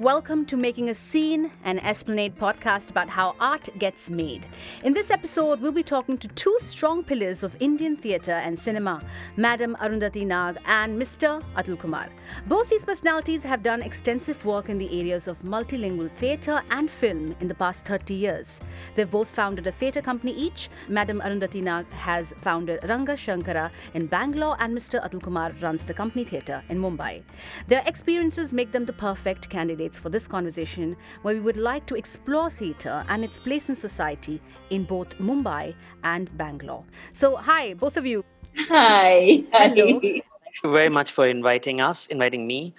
Welcome to Making a Scene, an Esplanade podcast about how art gets made. In this episode, we'll be talking to two strong pillars of Indian theatre and cinema, Madam Arundhati Nag and Mr. Atul Kumar. Both these personalities have done extensive work in the areas of multilingual theatre and film in the past 30 years. They've both founded a theatre company each. Madam Arundhati Nag has founded Ranga Shankara in Bangalore, and Mr. Atul Kumar runs the company theatre in Mumbai. Their experiences make them the perfect candidates for this conversation, where we would like to explore theatre and its place in society in both Mumbai and Bangalore. So, hi, both of you. Hi. Hello. Hi. Thank you very much for inviting us, inviting me.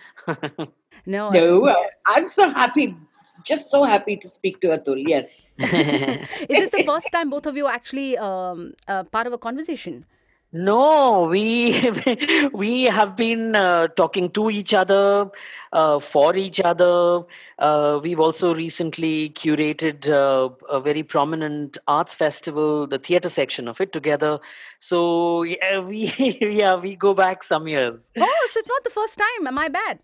No, No, uh, I'm so happy, just so happy to speak to Atul. Yes. is this the first time both of you are actually um, uh, part of a conversation? No, we we have been uh, talking to each other, uh, for each other. Uh, we've also recently curated uh, a very prominent arts festival, the theatre section of it, together. So yeah, we yeah we go back some years. Oh, so it's not the first time. Am I bad?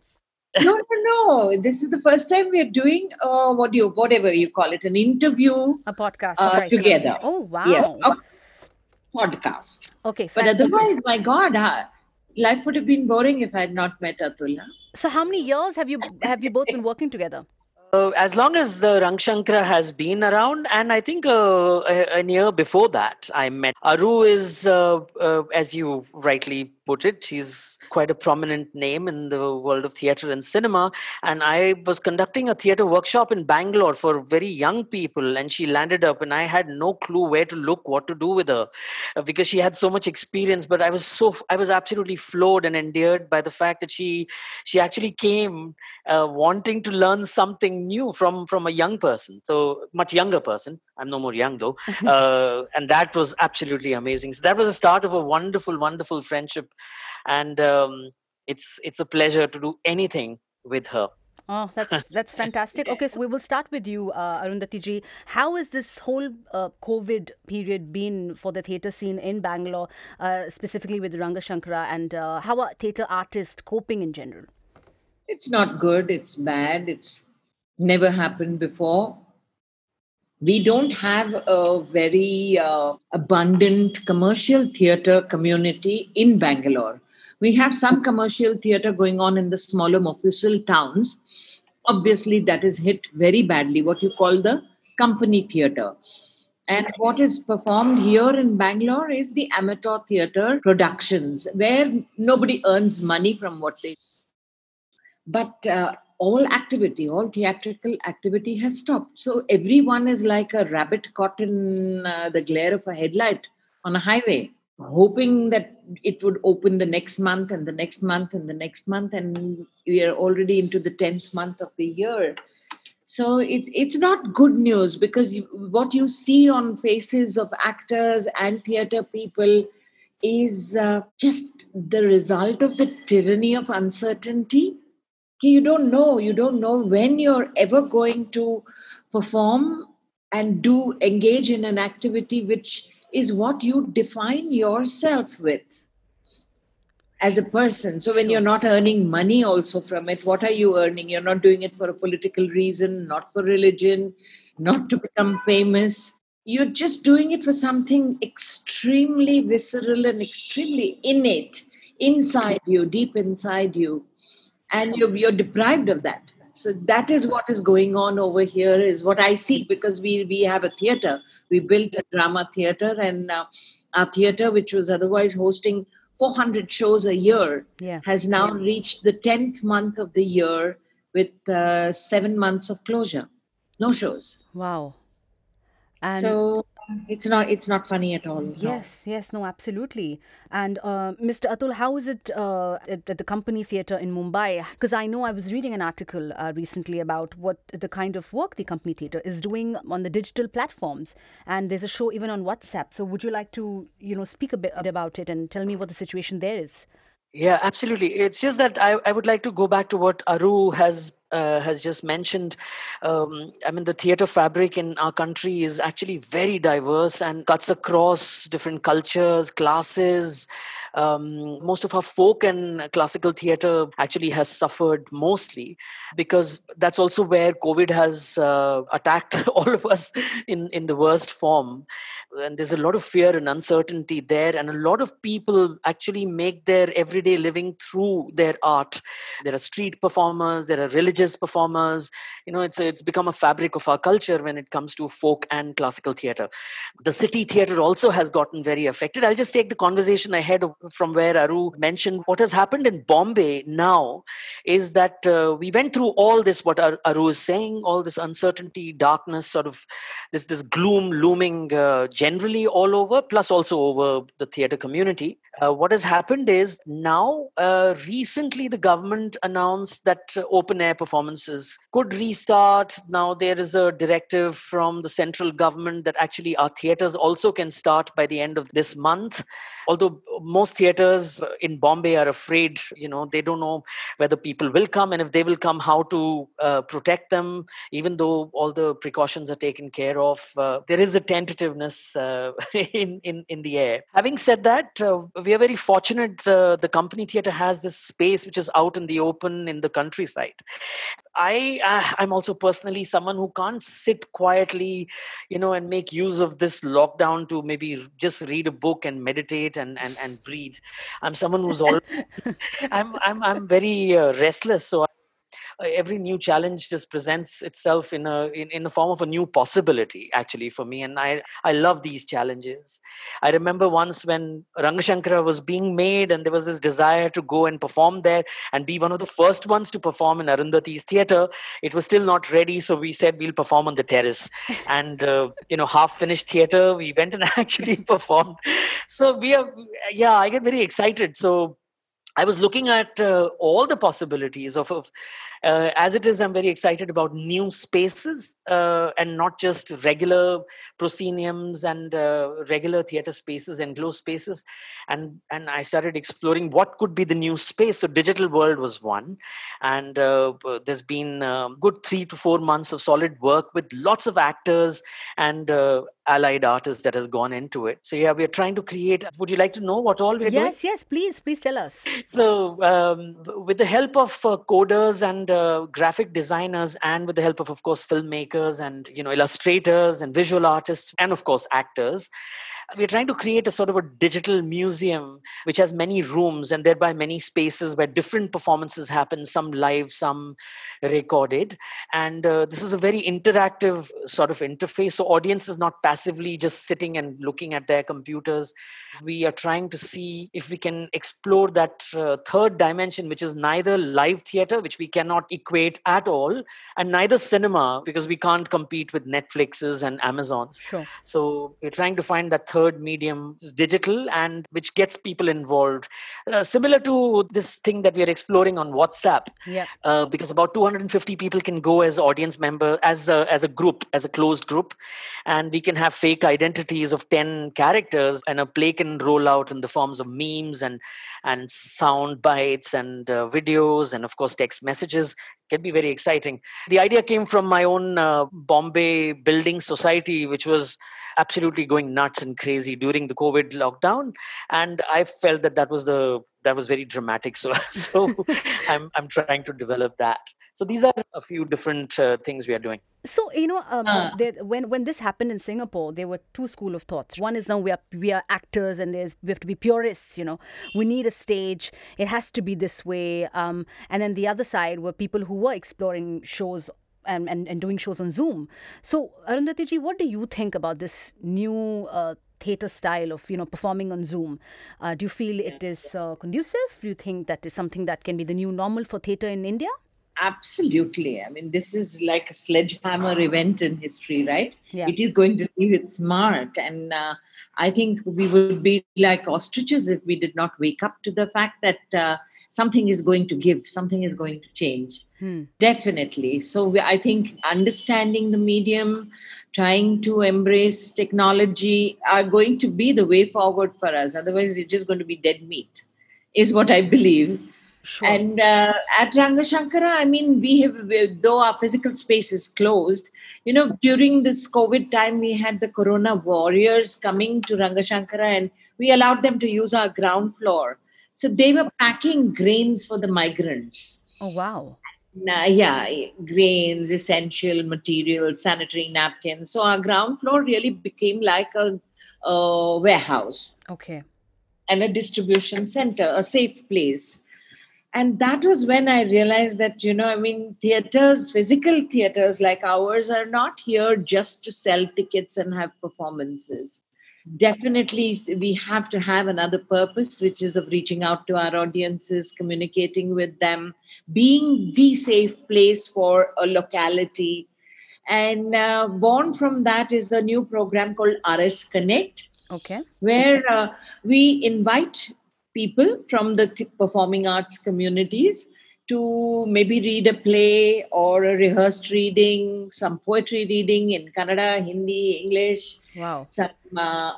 No, no, no. This is the first time we are doing uh, what do you, whatever you call it, an interview. A podcast Uh, right. together. Oh, wow. Yes, a podcast. Okay, But otherwise, my God, huh, life would have been boring if I had not met Atul. huh? So, how many years have you have you both been working together? Uh, as long as the Rangshankara has been around, and I think uh, a, a year before that, I met Aru. Is uh, uh, as you rightly put it, she's quite a prominent name in the world of theatre and cinema. And I was conducting a theatre workshop in Bangalore for very young people, and she landed up, and I had no clue where to look, what to do with her, uh, because she had so much experience. But I was so I was absolutely floored and endeared by the fact that she she actually came uh, wanting to learn something new from from a young person. So much younger person. I'm no more young though. Uh, and that was absolutely amazing. So that was the start of a wonderful wonderful friendship and um, it's it's a pleasure to do anything with her Oh, that's that's fantastic. Okay, so we will start with you, uh, Arundhati ji. How has this whole uh, COVID period been for the theatre scene in Bangalore, uh, specifically with Ranga Shankara, and uh, how are theatre artists coping in general? It's not good. It's bad. It's never happened before. We don't have a very uh, abundant commercial theatre community in Bangalore. We have some commercial theatre going on in the smaller Mofussil towns. Obviously, that is hit very badly, what you call the company theatre. And what is performed here in Bangalore is the amateur theatre productions, where nobody earns money from what they but uh, all activity all theatrical activity has stopped. So everyone is like a rabbit caught in uh, the glare of a headlight on a highway hoping that it would open the next month and the next month and the next month and we are already into the 10th month of the year. So it's it's not good news because what you see on faces of actors and theater people is uh, just the result of the tyranny of uncertainty you don't know. You don't know when you're ever going to perform and do engage in an activity which is what you define yourself with as a person. So when Sure. you're not earning money also from it what are you earning? You're not doing it for a political reason not for religion not to become famous. You're just doing it for something extremely visceral and extremely innate inside you deep inside you and you're, you're deprived of that. So that is what is going on over here is what i see because we we have a theater. We built a drama theater and uh, our theater which was otherwise hosting 400 shows a year Yeah. has now reached the 10th month of the year with uh, 7 months of closure. No shows. Wow. And so it's not it's not funny at all no. Yes, yes, no, absolutely. And uh, Mr. Atul, how is it uh, at, at the company theatre in Mumbai? Because I know I was reading an article uh, recently about what the kind of work the company theatre is doing on the digital platforms, and there's a show even on WhatsApp. So, would you like to, you know, speak a bit about it and tell me what the situation there is? Yeah, absolutely. It's just that I, I would like to go back to what Aru has uh, has just mentioned. Um, I mean, the theater fabric in our country is actually very diverse and cuts across different cultures, classes, Um, most of our folk and classical theatre actually has suffered mostly because that's also where COVID has uh, attacked all of us in, in the worst form. And there's a lot of fear and uncertainty there, and a lot of people actually make their everyday living through their art. There are street performers, there are religious performers. You know, it's it's become a fabric of our culture when it comes to folk and classical theatre. The city theatre also has gotten very affected. I'll just take the conversation ahead from where Aru mentioned what has happened in Bombay now is that uh, we went through all this, what Aru is saying, all this uncertainty, darkness, sort of this, this gloom looming uh, generally all over, plus also over the theatre community. Uh, what has happened is now, uh, recently, the government announced that uh, open air performances could restart. Now, there is a directive from the central government that actually our theaters also can start by the end of this month. Although most theaters in Bombay are afraid, you know, they don't know whether people will come and if they will come, how to uh, protect them, even though all the precautions are taken care of. Uh, there is a tentativeness uh, in, in, in the air. Having said that, we are very fortunate. Uh, the company theater has this space which is out in the open in the countryside. I uh, I'm also personally someone who can't sit quietly, you know, and make use of this lockdown to maybe just read a book and meditate and and, and breathe. I'm someone who's all I'm I'm I'm very uh, restless, so every new challenge just presents itself in a in, in the form of a new possibility actually for me. And i i love these challenges. I remember once when rangashankara was being made and there was this desire to go and perform there and be one of the first ones to perform in arundhati's theater. It was still not ready so we said we'll perform on the terrace. And uh, you know half finished theater we went and actually performed. So we are yeah i get very excited. So I was looking at uh, all the possibilities of, of uh, as it is, I'm very excited about new spaces uh, and not just regular prosceniums and uh, regular theater spaces, enclosed spaces. And and I started exploring what could be the new space. So digital world was one, and uh, there's been um, good three to four months of solid work with lots of actors and uh, allied artists that has gone into it. So yeah, we're trying to create. Would you like to know what all we're yes, doing? Yes, yes, please, please tell us. So um, with the help of uh, coders and uh, graphic designers, and with the help of, of course, filmmakers and you know illustrators and visual artists, and of course actors, we're trying to create a sort of a digital museum which has many rooms and thereby many spaces where different performances happen some live some recorded. And uh, this is a very interactive sort of interface. So audience is not passively just sitting and looking at their computers. We are trying to see if we can explore that uh, third dimension which is neither live theater which we cannot equate at all and neither cinema because we can't compete with netflixes and amazons. Sure. so we're trying to find that third medium digital and which gets people involved. Uh, similar to this thing that we are exploring on whatsapp yeah. Uh, because about 250 people can go as audience member as a, as a group as a closed group and we can have fake identities of 10 characters and a play can roll out in the forms of memes and and sound bites and uh, videos and of course text messages. Can be very exciting. The idea came from my own uh, bombay building society which was absolutely going nuts and crazy during the covid lockdown and i felt that that was the that was very dramatic so so i'm i'm trying to develop that so these are a few different uh, things we are doing so you know, um, uh. there, when when this happened in Singapore, there were two school of thoughts. One is now we are we are actors, and there's we have to be purists. You know, we need a stage. It has to be this way. Um, and then the other side were people who were exploring shows and, and, and doing shows on Zoom. So, Arundhati ji, what do you think about this new uh, theatre style of you know performing on Zoom? Uh, do you feel it is uh, conducive? Do you think that is something that can be the new normal for theatre in India? Absolutely. I mean, this is like a sledgehammer event in history, right? Yeah. It is going to leave its mark. And uh, I think we would be like ostriches if we did not wake up to the fact that uh, something is going to give, something is going to change. Hmm. Definitely. So we, I think understanding the medium, trying to embrace technology are going to be the way forward for us. Otherwise, we're just going to be dead meat, is what I believe Sure. And uh, at Rangashankara, I mean, we have, though our physical space is closed, you know, during this COVID time, we had the Corona warriors coming to Rangashankara and we allowed them to use our ground floor. So they were packing grains for the migrants. Oh, wow. Uh, yeah, grains, essential materials, sanitary napkins. So our ground floor really became like a, a warehouse. Okay. And a distribution center, a safe place and that was when i realized that you know i mean theaters physical theaters like ours are not here just to sell tickets and have performances definitely we have to have another purpose which is of reaching out to our audiences communicating with them being the safe place for a locality. And uh, born from that is the new program called rs connect okay. where uh, we invite people from the th- performing arts communities to maybe read a play or a rehearsed reading, some poetry reading in Kannada, Hindi, English. Wow. Some uh,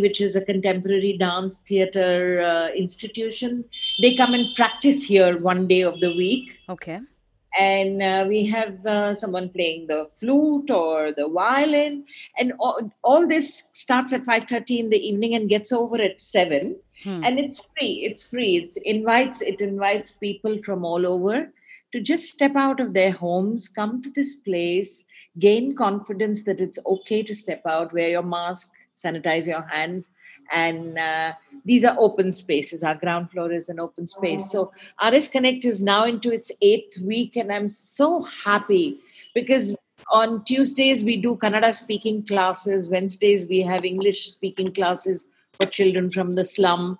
which is a contemporary dance theater uh, institution. They come and practice here one day of the week. Okay. And uh, we have uh, someone playing the flute or the violin. And all, all this starts at 5.30 in the evening and gets over at 7 Hmm. And it's free. It's free. It invites it invites people from all over to just step out of their homes, come to this place, gain confidence that it's okay to step out, wear your mask, sanitize your hands, and uh, these are open spaces. Our ground floor is an open space. So RS Connect is now into its eighth week, and I'm so happy because on Tuesdays we do Kannada speaking classes, Wednesdays we have English speaking classes for children from the slum.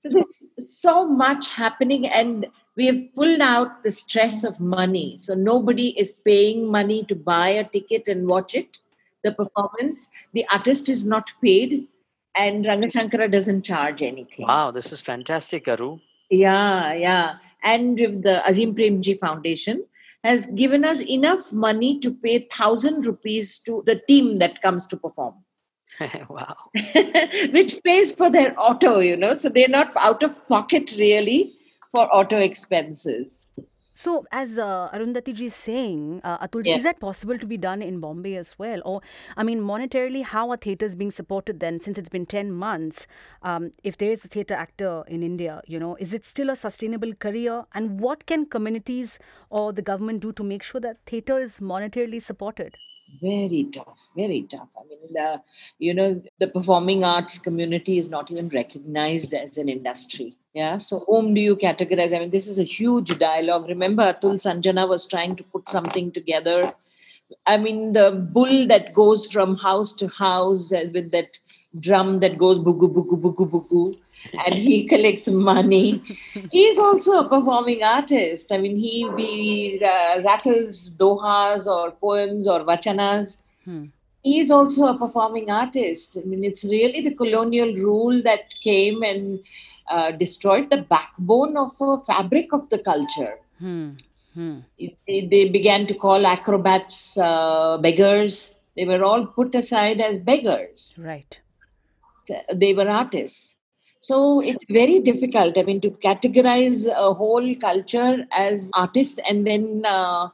So there's so much happening, and we have pulled out the stress of money. So nobody is paying money to buy a ticket and watch it, the performance. The artist is not paid, and Rangashankara doesn't charge anything. Wow, this is fantastic, Aru. Yeah, yeah. And the Azim Premji Foundation has given us enough money to pay thousand rupees to the team that comes to perform. wow. Which pays for their auto, you know, so they're not out of pocket really for auto expenses. So, as uh, Arundhati ji is saying, uh, Atul, is that possible to be done in Bombay as well? Or, I mean, monetarily, how are theatres being supported then since it's been 10 months? Um, if there is a theatre actor in India, you know, is it still a sustainable career? And what can communities or the government do to make sure that theatre is monetarily supported? Very tough very tough. I mean the you know the performing arts community is not even recognized as an industry. Yeah? So whom do you categorize? I mean this is a huge dialogue. Remember atul sanjana was trying to put something together. I mean the bull that goes from house to house uh, with that drum that goes bugu bugu bugu bugu and he collects money. He's also a performing artist. I mean, he be uh, rattles dohas or poems or vachanas. Hmm. He's also a performing artist. I mean, it's really the colonial rule that came and uh, destroyed the backbone of a fabric of the culture. Hmm. Hmm. They, they, began to call acrobats uh, beggars. They were all put aside as beggars. Right. They were artists. So it's very difficult, I mean, to categorize a whole culture as artists and then uh,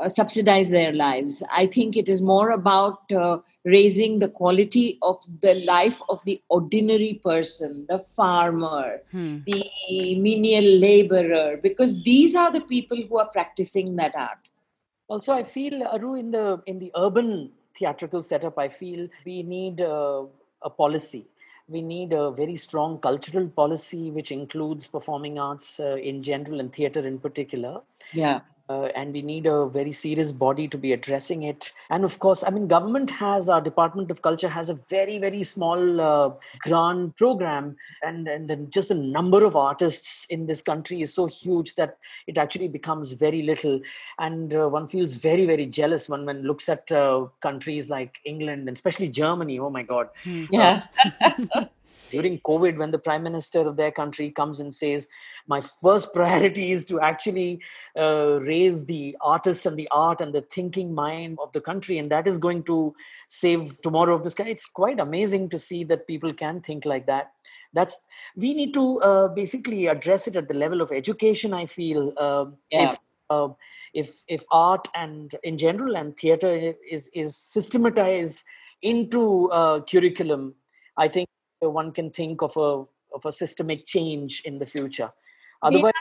uh, subsidize their lives. I think it is more about uh, raising the quality of the life of the ordinary person, the farmer, hmm. the menial laborer, because these are the people who are practicing that art. Also, I feel, Aru, in the in the urban theatrical setup, I feel we need uh, a policy we need a very strong cultural policy which includes performing arts uh, in general and theater in particular. Yeah uh, and we need a very serious body to be addressing it. And of course i mean government has our department of culture has a very very small uh, grant program. And and then just the number of artists in this country is so huge that it actually becomes very little. And uh, one feels very very jealous when one looks at uh, countries like england and especially germany. Oh my god. Hmm. yeah during COVID, when the prime minister of their country comes and says, My first priority is to actually uh, raise the artist and the art and the thinking mind of the country, and that is going to save tomorrow of the sky. It's quite amazing to see that people can think like that. That's we need to uh, basically address it at the level of education. I feel um, Yeah. if uh, if if art and in general and theater is is systematized into uh, curriculum, I think one can think of a of a systemic change in the future. Otherwise,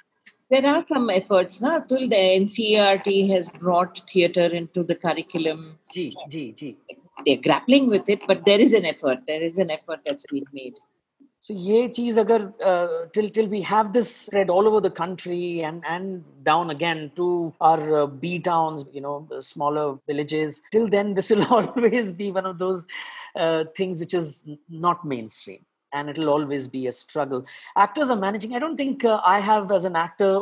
There are some efforts, na? Atul, the NCERT has brought theatre into the curriculum. G G G. They're grappling with it, but there is an effort. There is an effort that's been made. So ये चीज अगर uh, till till we have this spread all over the country and and down again to our uh, B towns, you know, the smaller villages. Till then, this will always be one of those uh, things which is not mainstream, and it'll always be a struggle. Actors are managing. I don't think uh, I have as an actor.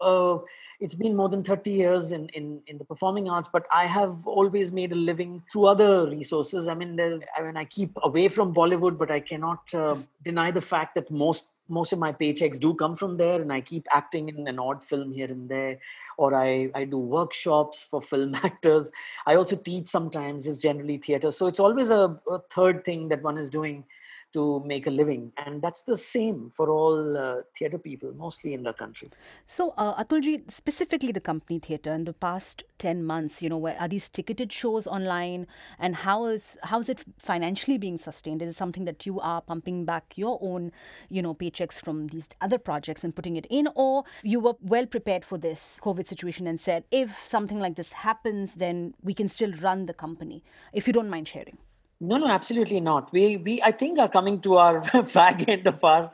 Uh, it's been more than 30 years in, in, in the performing arts, but I have always made a living through other resources. I mean, there's, I mean, I keep away from Bollywood, but I cannot uh, deny the fact that most most of my paychecks do come from there and i keep acting in an odd film here and there or i, I do workshops for film actors. I also teach sometimes it's generally theater. So it's always a, a third thing that one is doing to make a living and that's the same for all uh, theater people mostly in the country So, uh, Atulji, specifically the company theatre in the past 10 months, you know, where are these ticketed shows online and how is how is it financially being sustained? Is it something that you are pumping back your own, you know, paychecks from these other projects and putting it in or you were well prepared for this COVID situation and said if something like this happens then we can still run the company if you don't mind sharing. No, no, absolutely not. We, we, I think, are coming to our fag end of our,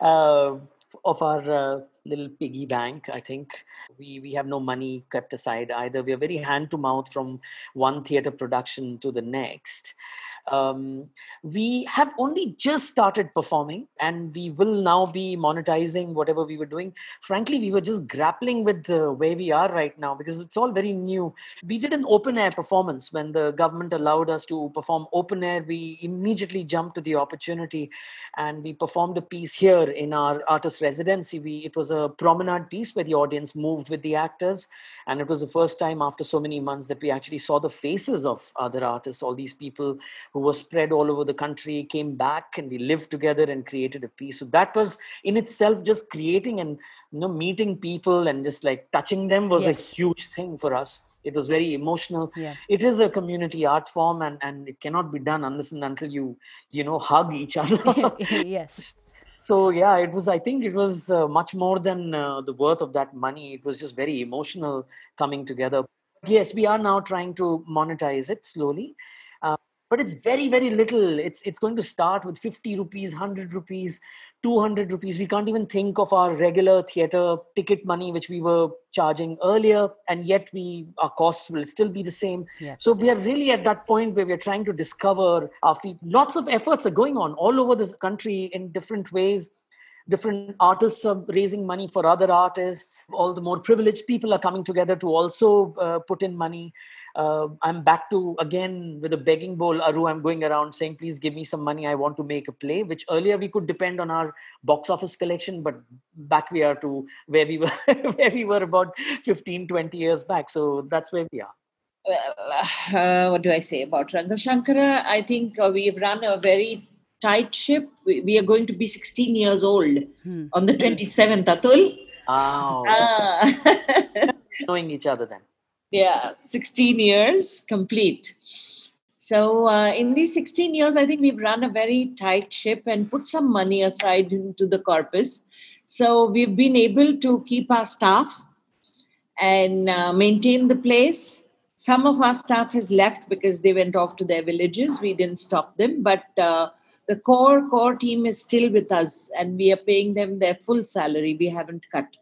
uh, of our uh, little piggy bank. I think we we have no money kept aside either. We are very hand to mouth from one theater production to the next. Um, we have only just started performing, and we will now be monetizing whatever we were doing. Frankly, we were just grappling with uh, where we are right now because it's all very new. We did an open air performance when the government allowed us to perform open air. We immediately jumped to the opportunity, and we performed a piece here in our artist residency. We it was a promenade piece where the audience moved with the actors, and it was the first time after so many months that we actually saw the faces of other artists. All these people were spread all over the country came back, and we lived together and created a piece. So that was in itself just creating and you know meeting people and just like touching them was a huge thing for us. It was very emotional. Yeah. It is a community art form, and and it cannot be done unless and until you you know hug each other. yes. so yeah it was i think it was uh, much more than uh, the worth of that money it was just very emotional coming together yes we are now trying to monetize it slowly but it's very very little. It's it's going to start with 50 rupees 100 rupees 200 rupees. We can't even think of our regular theater ticket money which we were charging earlier and yet we our costs will still be the same. Yeah. so we are really at that point where we're trying to discover our feet. Lots of efforts are going on all over this country in different ways. Different artists are raising money for other artists. All the more privileged people are coming together to also uh, put in money uh, i'm back to again with a begging bowl aru i'm going around saying please give me some money i want to make a play which earlier we could depend on our box office collection but back we are to where we were where we were about 15 20 years back so that's where we are Well, uh, what do I say about Rangashankara? I think uh, we've run a very tight ship. We, we are going to be 16 years old Hmm. on the 27th, Atul. oh, Ah. knowing each other then yeah 16 years complete. So uh, in these 16 years i think we've run a very tight ship and put some money aside into the corpus. So we've been able to keep our staff and uh, maintain the place. Some of our staff has left because they went off to their villages. We didn't stop them but uh, the core core team is still with us and we are paying them their full salary. We haven't cut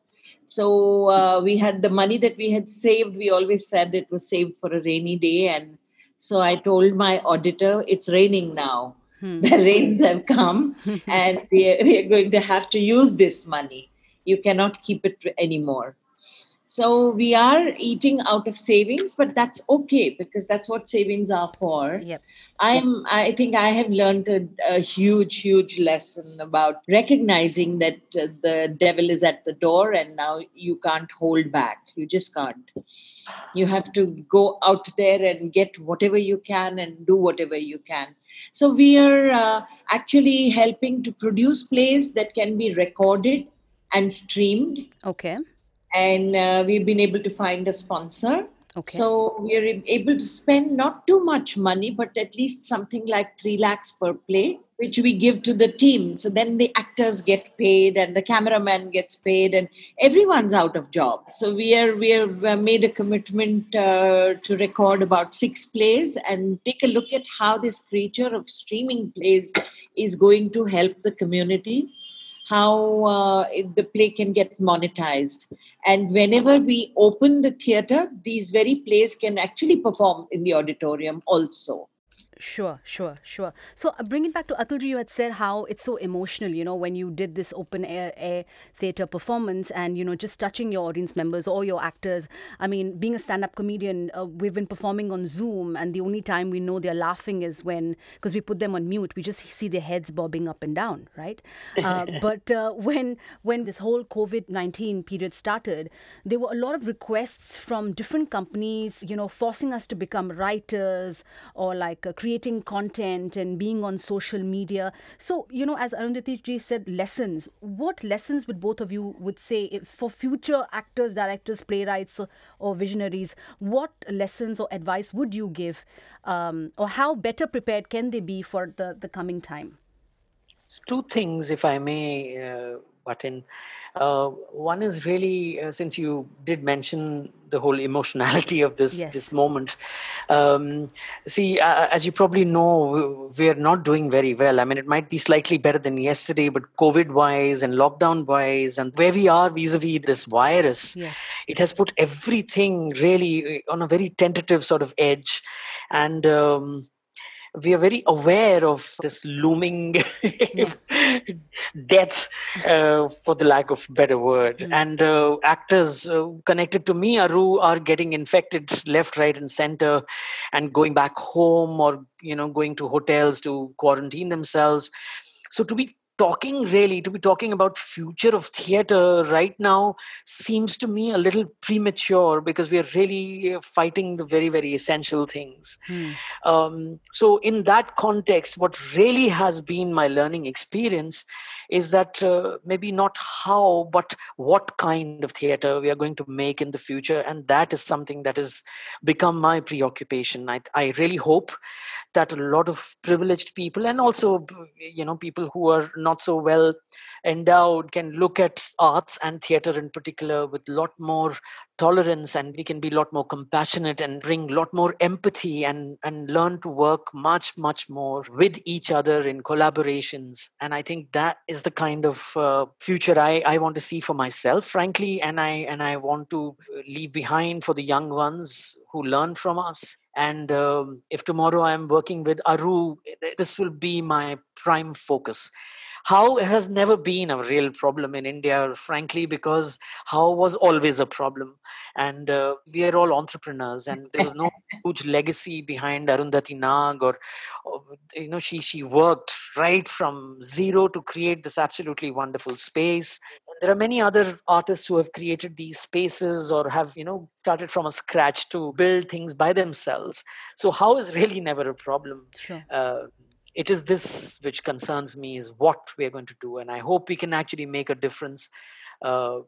so uh, we had the money that we had saved. We always said it was saved for a rainy day. And so I told my auditor, it's raining now. Hmm. The rains have come and we are, we are going to have to use this money. You cannot keep it anymore. So we are eating out of savings, but that's okay because that's what savings are for. Yep. I'm. I think I have learned a, a huge, huge lesson about recognizing that uh, the devil is at the door, and now you can't hold back. You just can't. You have to go out there and get whatever you can and do whatever you can. So we are uh, actually helping to produce plays that can be recorded and streamed Okay. And uh, we've been able to find a sponsor. Okay. So we are able to spend not too much money, but at least something like three lakhs per play, which we give to the team. So then the actors get paid, and the cameraman gets paid, and everyone's out of job. So we are we have uh, made a commitment uh, to record about six plays and take a look at how this creature of streaming plays is going to help the community how uh, the play can get monetized. And whenever we open the theater, these very plays can actually perform in the auditorium also. Sure, sure, sure. So uh, bring it back to Atulji, you had said how it's so emotional, you know, when you did this open air, air theatre performance and, you know, just touching your audience members or your actors. I mean, being a stand up comedian, uh, we've been performing on Zoom and the only time we know they're laughing is when, because we put them on mute, we just see their heads bobbing up and down, right? Uh, but uh, when, when this whole COVID 19 period started, there were a lot of requests from different companies, you know, forcing us to become writers or like uh, creating content and being on social media. So, you know, as Arundhati ji said, lessons. What lessons would both of you would say for future actors, directors, playwrights, or, or visionaries? What lessons or advice would you give, um, or how better prepared can they be for the the coming time? Two things, if I may, uh. Uh, one is really, uh, since you did mention the whole emotionality of this Yes. this moment. Um, see, uh, as you probably know, we- we're not doing very well. I mean, it might be slightly better than yesterday, but COVID-wise and lockdown-wise, and where we are vis-a-vis this virus, Yes. it has put everything really uh, on a very tentative sort of edge, and. Um, we are very aware of this looming death, uh, for the lack of better word. Mm. And uh, actors uh, connected to me, Aru, are getting infected left, right, and center, and going back home or you know going to hotels to quarantine themselves. So to be talking really to be talking about future of theater right now seems to me a little premature because we are really uh, fighting the very very essential things Hmm. um, so in that context what really has been my learning experience is that uh, maybe not how but what kind of theater we are going to make in the future and that is something that has become my preoccupation i, I really hope that a lot of privileged people and also you know people who are not so well endowed can look at arts and theater in particular with a lot more tolerance and we can be a lot more compassionate and bring a lot more empathy and and learn to work much much more with each other in collaborations. And i think that is the kind of uh, future i i want to see for myself frankly and i and i want to leave behind for the young ones who learn from us. And um, if tomorrow i'm working with aru this will be my prime focus how has never been a real problem in India, frankly, because how was always a problem. And uh, we are all entrepreneurs, and there was no huge legacy behind Arundhati Nag, or, or, you know, she she worked right from zero to create this absolutely wonderful space. And there are many other artists who have created these spaces or have you know started from a scratch to build things by themselves. So how is really never a problem Sure. uh, it is this which concerns me is what we are going to do and i hope we can actually make a difference uh, uh,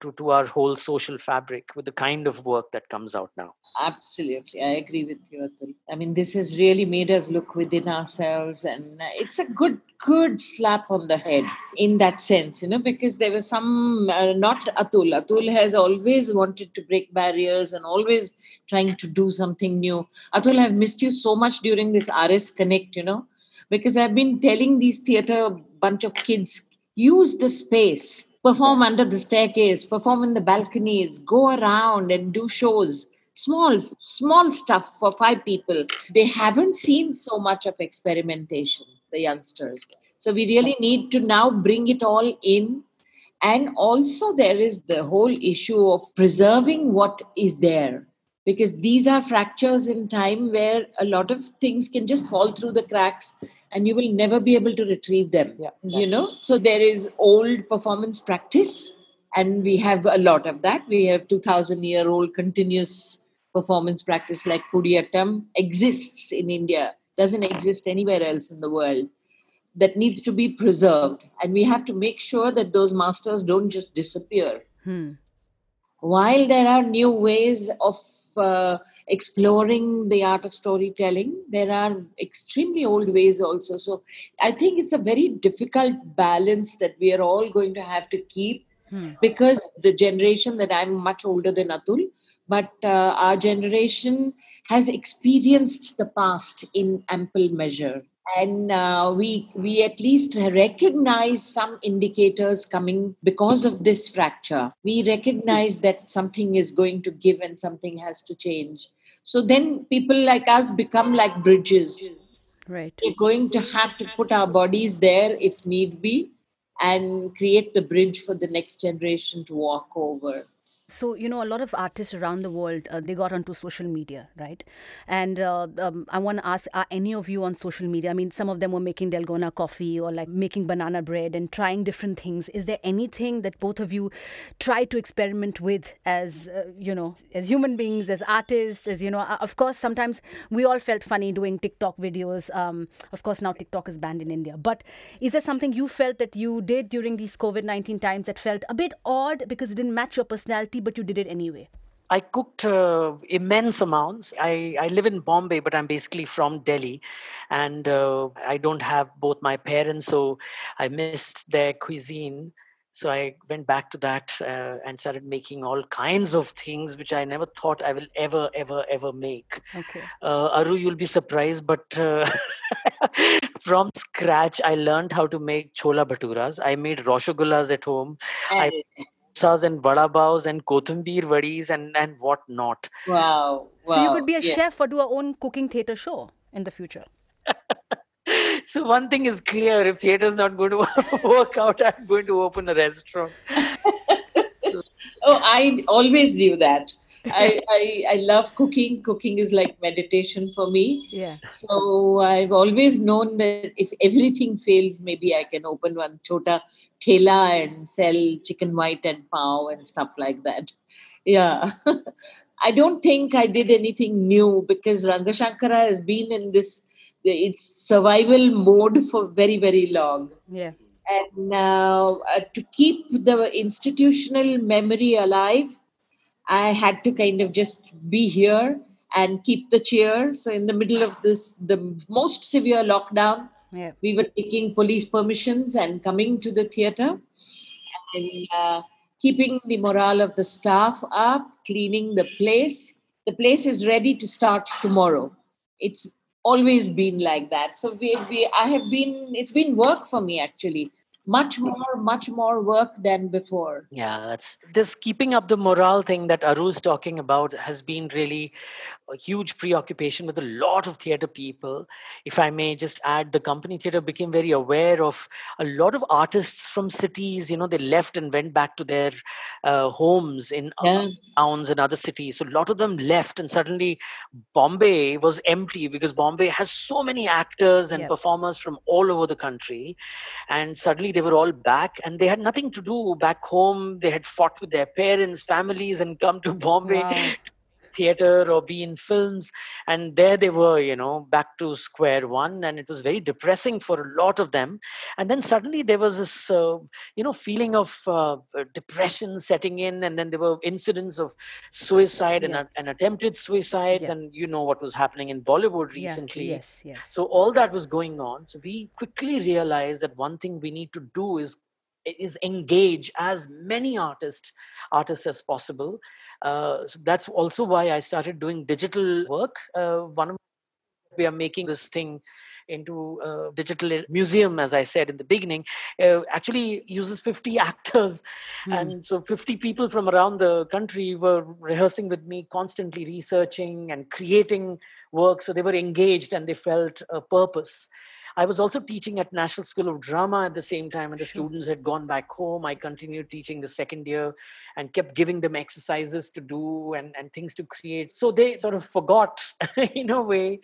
to, to our whole social fabric with the kind of work that comes out now Absolutely, I agree with you, Atul. I mean, this has really made us look within ourselves, and it's a good, good slap on the head in that sense, you know, because there was some, uh, not Atul. Atul has always wanted to break barriers and always trying to do something new. Atul, I've missed you so much during this RS Connect, you know, because I've been telling these theater bunch of kids use the space, perform under the staircase, perform in the balconies, go around and do shows. Small small stuff for five people. They haven't seen so much of experimentation the youngsters. So we really need to now bring it all in. And also there is the whole issue of preserving what is there because these are fractures in time where a lot of things can just fall through the cracks and you will never be able to retrieve them Yeah. you know so there is old performance practice and we have a lot of that we have 2000 year old continuous performance practice like Kudiyattam exists in india doesn't exist anywhere else in the world that needs to be preserved and we have to make sure that those masters don't just disappear Hmm. while there are new ways of uh, exploring the art of storytelling there are extremely old ways also so i think it's a very difficult balance that we are all going to have to keep Hmm. because the generation that i'm much older than atul but uh, our generation has experienced the past in ample measure and uh, we we at least recognize some indicators coming because of this fracture. We recognize that something is going to give and something has to change. So then people like us become like bridges. Right. we're going to have to put our bodies there if need be and create the bridge for the next generation to walk over So, you know, a lot of artists around the world, uh, they got onto social media, right? And uh, um, I want to ask, are any of you on social media? I mean, some of them were making Dalgona coffee or like making banana bread and trying different things. Is there anything that both of you try to experiment with as, uh, you know, as human beings, as artists, as, you know, uh, of course, sometimes we all felt funny doing TikTok videos. Um, of course, now TikTok is banned in India. But is there something you felt that you did during these COVID 19 times that felt a bit odd because it didn't match your personality, but you did it anyway? I cooked uh, immense amounts. I, I live in Bombay, but I'm basically from Delhi. And uh, I don't have both my parents, so I missed their cuisine. So I went back to that uh, and started making all kinds of things which I never thought I will ever, ever, ever make. Okay. Uh, Aru, you'll be surprised, but uh, from scratch, I learned how to make chola bhaturas. I made rosogullas at home, I- samosas and vada baos and kothambir vadis and, and what not. wow, wow So you could be a yeah. chef or do our own cooking theatre show in the future. So one thing is clear: if theatre is not going to work out, I'm going to open a restaurant. oh i always knew that I, I i love cooking. Cooking is like meditation for me. Yeah. so i've always known that if everything fails maybe i can open one chota thela and sell chicken white and pow and stuff like that. Yeah. I don't think i did anything new because rangashankara has been in this its survival mode for very very long. Yeah. and uh, uh, to keep the institutional memory alive i had to kind of just be here and keep the cheer. So in the middle of this the most severe lockdown Yeah. we were taking police permissions and coming to the theater and uh, keeping the morale of the staff up cleaning the place. The place is ready to start tomorrow. It's always been like that. So we, we i have been it's been work for me actually much more much more work than before. Yeah, that's this keeping up the morale thing that Aru's talking about has been really a huge preoccupation with a lot of theater people. If I may just add, the company theater became very aware of a lot of artists from cities. You know, they left and went back to their uh, homes in yeah towns and other cities. So a lot of them left, and suddenly Bombay was empty because Bombay has so many actors and Yep. performers from all over the country. And suddenly they were all back, and they had nothing to do back home. They had fought with their parents, families, and come to Bombay Wow. theater or be in films and there they were you know back to square one and it was very depressing for a lot of them and then suddenly there was this uh, you know feeling of uh, uh, depression setting in and then there were incidents of suicide and, Yeah. uh, and attempted suicides Yeah. and you know what was happening in bollywood Yeah. recently Yes. Yes. so all that was going on so we quickly realized that one thing we need to do is is engage as many artists artists as possible uh, so that's also why i started doing digital work. Uh, one of we are making this thing into a digital museum as i said in the beginning uh, actually uses 50 actors. Hmm. and so 50 people from around the country were rehearsing with me constantly researching and creating work. So they were engaged and they felt a purpose I was also teaching at National School of Drama at the same time, and the students had gone back home. I continued teaching the second year and kept giving them exercises to do and, and things to create. So they sort of forgot, in a way,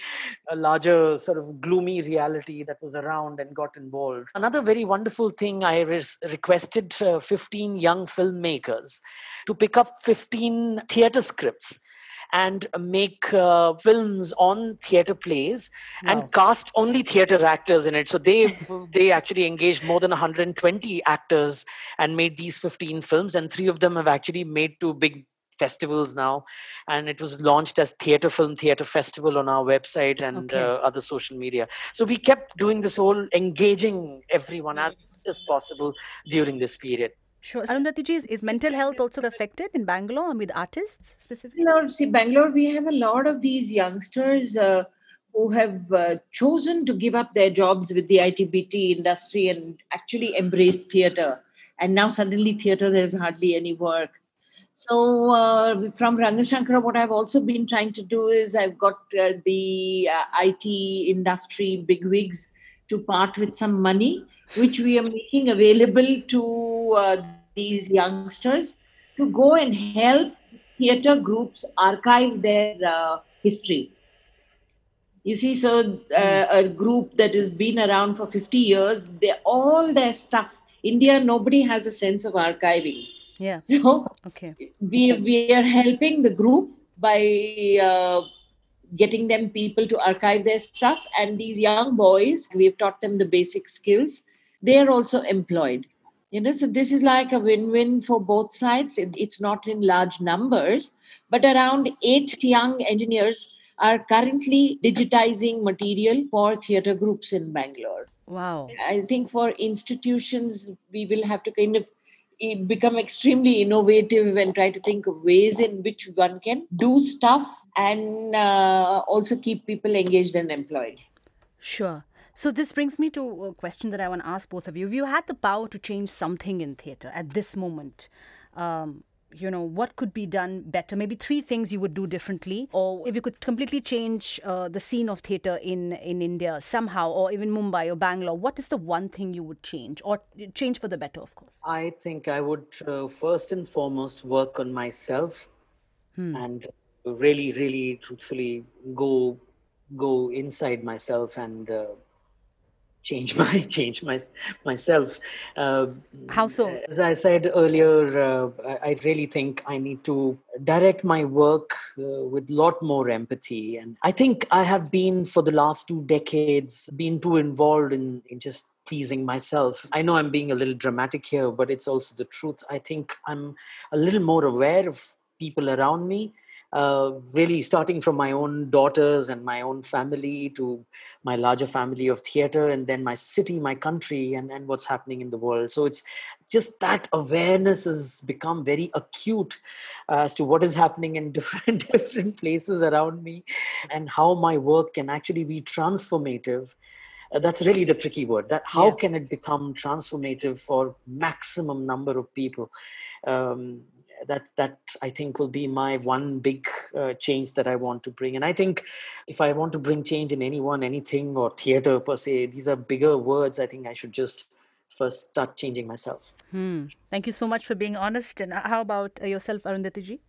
a larger sort of gloomy reality that was around and got involved. Another very wonderful thing I res- requested uh, 15 young filmmakers to pick up 15 theater scripts and make uh, films on theater plays Wow. and cast only theater actors in it. So they they actually engaged more than 120 actors and made these 15 films. And three of them have actually made to big festivals now. And it was launched as theater film theater festival on our website and Okay. uh, other social media. So we kept doing this whole engaging everyone as as possible during this period Sure. Arundhati is, mental health also affected in Bangalore and with artists specifically? Bangalore, see, Bangalore, we have a lot of these youngsters uh, who have uh, chosen to give up their jobs with the ITBT industry and actually embrace theatre. And now suddenly theatre, there's hardly any work. So uh, from Rangashankara, what I've also been trying to do is I've got uh, the uh, IT industry bigwigs to part with some money, which we are making available to uh, these youngsters to go and help theatre groups archive their uh, history. You see, so uh, a group that has been around for 50 years, they all their stuff. India, nobody has a sense of archiving. Yeah. So Okay. we we are helping the group by uh, getting them people to archive their stuff, and these young boys, we've taught them the basic skills. They are also employed. You know, so this is like a win-win for both sides. It's not in large numbers, but around eight young engineers are currently digitizing material for theatre groups in Bangalore. Wow. I think for institutions, we will have to kind of become extremely innovative and try to think of ways in which one can do stuff and uh, also keep people engaged and employed. Sure. So this brings me to a question that I want to ask both of you. If you had the power to change something in theatre at this moment, um, you know, what could be done better? Maybe three things you would do differently, or if you could completely change uh, the scene of theatre in in India somehow, or even Mumbai or Bangalore. What is the one thing you would change, or change for the better, of course? I think I would uh, first and foremost work on myself and really, really truthfully go go inside myself and uh, change my change my myself. Uh, How so? As I said earlier, uh, I, I really think I need to direct my work uh, with a lot more empathy. And I think I have been for the last two decades been too involved in, in just pleasing myself. I know I'm being a little dramatic here, but it's also the truth. I think I'm a little more aware of people around me. Uh, really starting from my own daughters and my own family to my larger family of theater and then my city my country and, and what's happening in the world. So it's just that awareness has become very acute as to what is happening in different different places around me and how my work can actually be transformative. Uh, that's really the tricky word that how Yeah. can it become transformative for maximum number of people? Um, that that I think will be my one big uh, change that I want to bring. And I think if I want to bring change in anyone, anything, or theater per se, these are bigger words. I think I should just first start changing myself. Hmm. Thank you so much for being honest. And how about uh, yourself, Arundhati ji?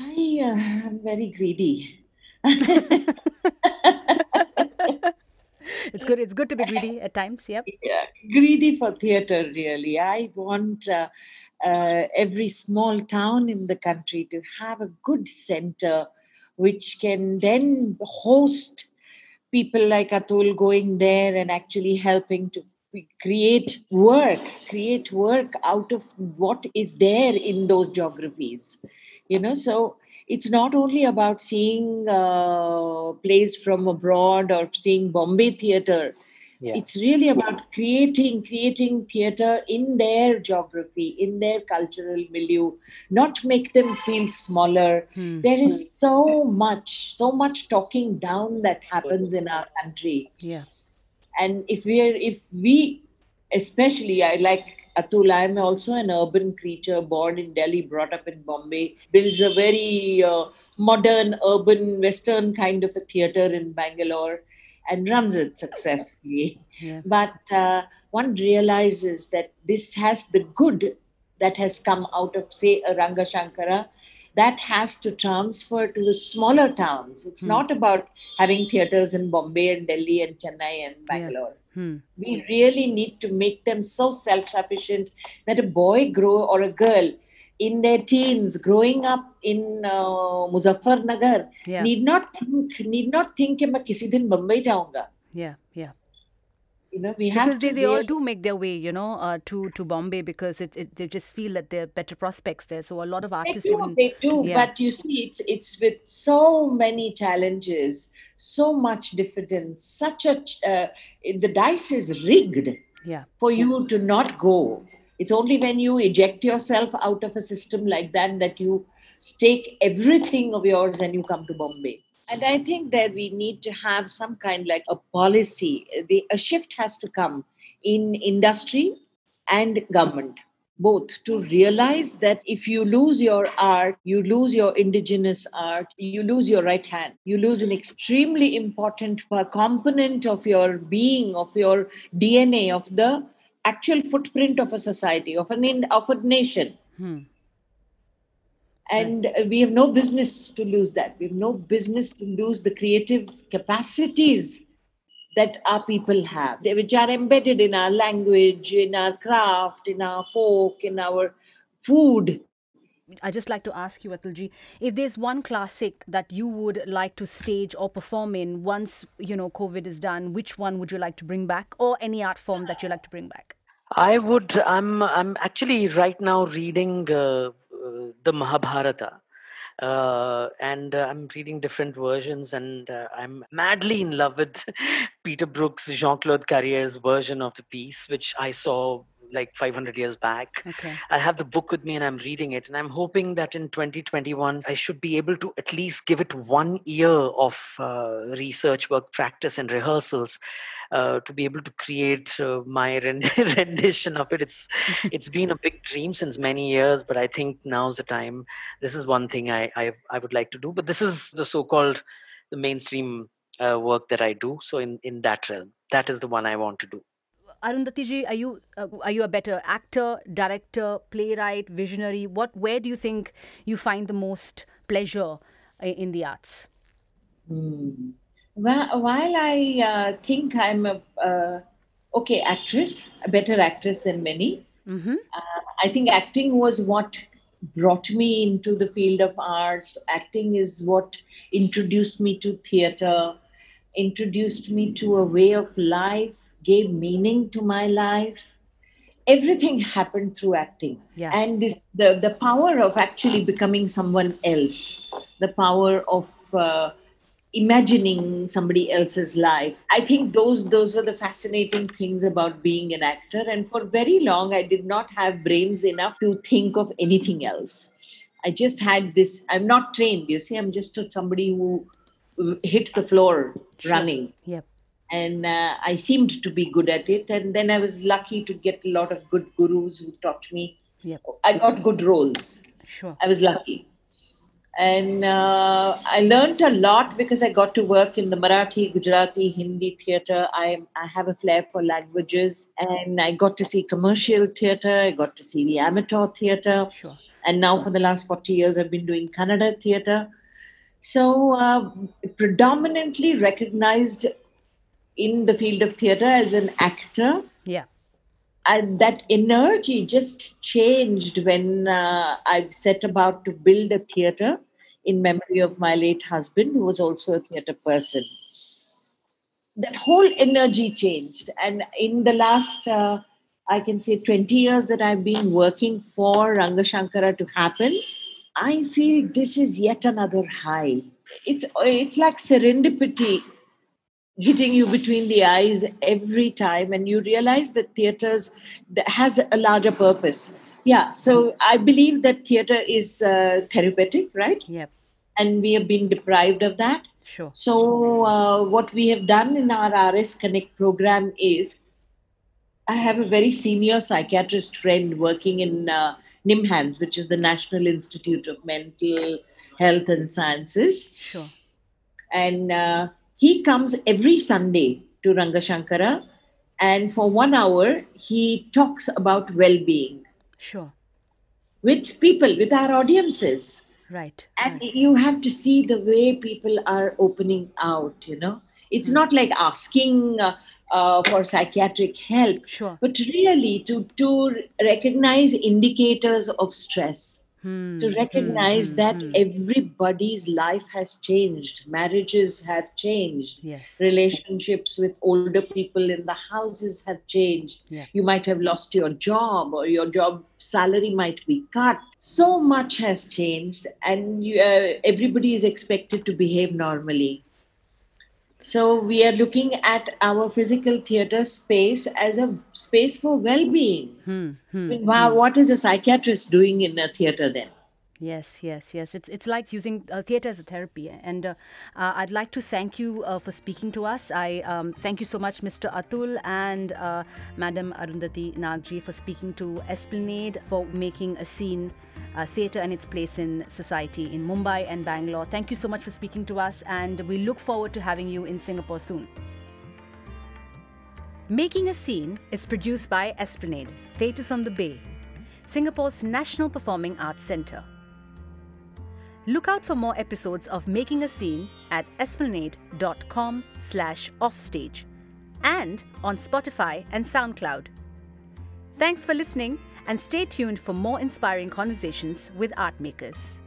I uh, am very greedy. It's good. It's good to be greedy at times. Yep. yeah, greedy for theatre, really. I want uh, uh, every small town in the country to have a good center which can then host people like Atul going there and actually helping to create work, create work out of what is there in those geographies. You know, so it's not only about seeing uh, plays from abroad or seeing Bombay theatre. Yeah. It's really about creating creating theatre in their geography, in their cultural milieu, not make them feel smaller. Hmm. There is so much, so much talking down that happens in our country Yeah. and if we are if we especially i like atul i am also an urban creature born in delhi brought up in bombay builds a very uh, modern urban western kind of a theater in bangalore and runs it successfully. Yeah. But uh, one realizes that this has the good that has come out of, say, a Ranga Shankara, that has to transfer to the smaller towns. It's Hmm. not about having theaters in Bombay and Delhi and Chennai and Bangalore. Hmm. We really need to make them so self sufficient that a boy grow or a girl in their teens growing up in uh, Muzaffarnagar Yeah. need not think need not think कि मैं किसी दिन बम्बई जाऊंगा Yeah. Yeah. you know we have Because they, to they all really- do make their way, you know, uh, to to Bombay because it, it they just feel that there are better prospects there. So a lot of They artists do, even they do, yeah. but you see, it's it's with so many challenges, so much diffidence, such a ch- uh, the dice is rigged yeah. for you to not go. it's only when you eject yourself out of a system like that that you stake everything of yours and you come to Bombay. And I think that we need to have some kind like a policy. The, a shift has to come in industry and government both to realize that if you lose your art, you lose your indigenous art, you lose your right hand, you lose an extremely important component of your being, of your DNA, of the actual footprint of a society, of an in, of a nation. Hmm. And uh, we have no business to lose that. We have no business to lose the creative capacities that our people have, they- which are embedded in our language, in our craft, in our folk, in our food. I just like to ask you, Atulji, if there's one classic that you would like to stage or perform in once you know COVID is done, which one would you like to bring back, or any art form that you like to bring back? I would. I'm. I'm actually right now reading uh, uh, the Mahabharata, uh, and uh, I'm reading different versions, and uh, I'm madly in love with Peter Brook's Jean Claude Carrière's version of the piece, which I saw like 500 years back. Okay. I have the book with me and I'm reading it. And I'm hoping that in 2021, I should be able to at least give it one year of uh, research work, practice, and rehearsals uh, to be able to create uh, my rend- rendition of it. It's it's been a big dream since many years, but I think now's the time. This is one thing I I, I would like to do. But this is the so-called the mainstream uh, work that I do. So in in that realm, that is the one I want to do. Arundhati ji, are you uh, are you a better actor, director, playwright, visionary? What where do you think you find the most pleasure i- in the arts? Hmm. Well, while I uh, think I'm a uh, okay actress, a better actress than many, Mm-hmm. I think acting was what brought me into the field of arts. Acting is what introduced me to theater, introduced me to a way of life, gave meaning to my life. Everything happened through acting. Yeah. And this the, the power of actually becoming someone else, the power of uh, imagining somebody else's life. I think those those are the fascinating things about being an actor. And for very long, I did not have brains enough to think of anything else. I just had this. I'm not trained. You see, I'm just somebody who hits the floor Sure. running Yep. And uh, I seemed to be good at it. And then I was lucky to get a lot of good gurus who taught me. Yep. I got good roles. Sure. I was lucky. And uh, I learned a lot because I got to work in the Marathi, Gujarati, Hindi theatre. I, I have a flair for languages. And I got to see commercial theatre. I got to see the amateur theatre. Sure. And now for the last 40 years, I've been doing Kannada theatre. So, uh, predominantly recognized in the field of theatre as an actor. Yeah. And that energy just changed when uh, I set about to build a theatre in memory of my late husband, who was also a theatre person. That whole energy changed. And in the last, uh, I can say, 20 years that I've been working for Rangashankara to happen, I feel this is yet another high. It's, it's like serendipity hitting you between the eyes every time and you realize that theaters has a larger purpose yeah so i believe that theater is uh, therapeutic right Yep. and we have been deprived of that Sure. so uh, what we have done in our rs connect program is i have a very senior psychiatrist friend working in uh, nimhans which is the national institute of mental health and sciences Sure. and uh, he comes every Sunday to Rangashankara, and for one hour, he talks about well being Sure. with people, with our audiences. Right. And right. you have to see the way people are opening out, you know. It's Hmm. not like asking uh, uh, for psychiatric help, Sure. but really to, to recognize indicators of stress Hmm, to recognize hmm, that hmm. everybody's life has changed marriages have changed Yes. relationships with older people in the houses have changed Yeah. you might have lost your job or your job salary might be cut so much has changed and you, uh, everybody is expected to behave normally so we are looking at our physical theater space as a space for well-being Hmm, hmm, I mean, wow, what is a psychiatrist doing in a theater then? Yes, yes, yes. It's it's like using uh, theatre as a therapy, and uh, uh, I'd like to thank you uh, for speaking to us. I um, thank you so much, Mr. Atul and uh, Madam Arundhati Nagji, for speaking to Esplanade for making a scene. Uh, theatre and its place in society in Mumbai and Bangalore. Thank you so much for speaking to us, and we look forward to having you in Singapore soon. Making a Scene is produced by Esplanade, Theatres on the Bay, Singapore's National Performing Arts Centre. Look out for more episodes of Making a Scene at esplanade.com slash offstage and on Spotify and SoundCloud. Thanks for listening and stay tuned for more inspiring conversations with art makers.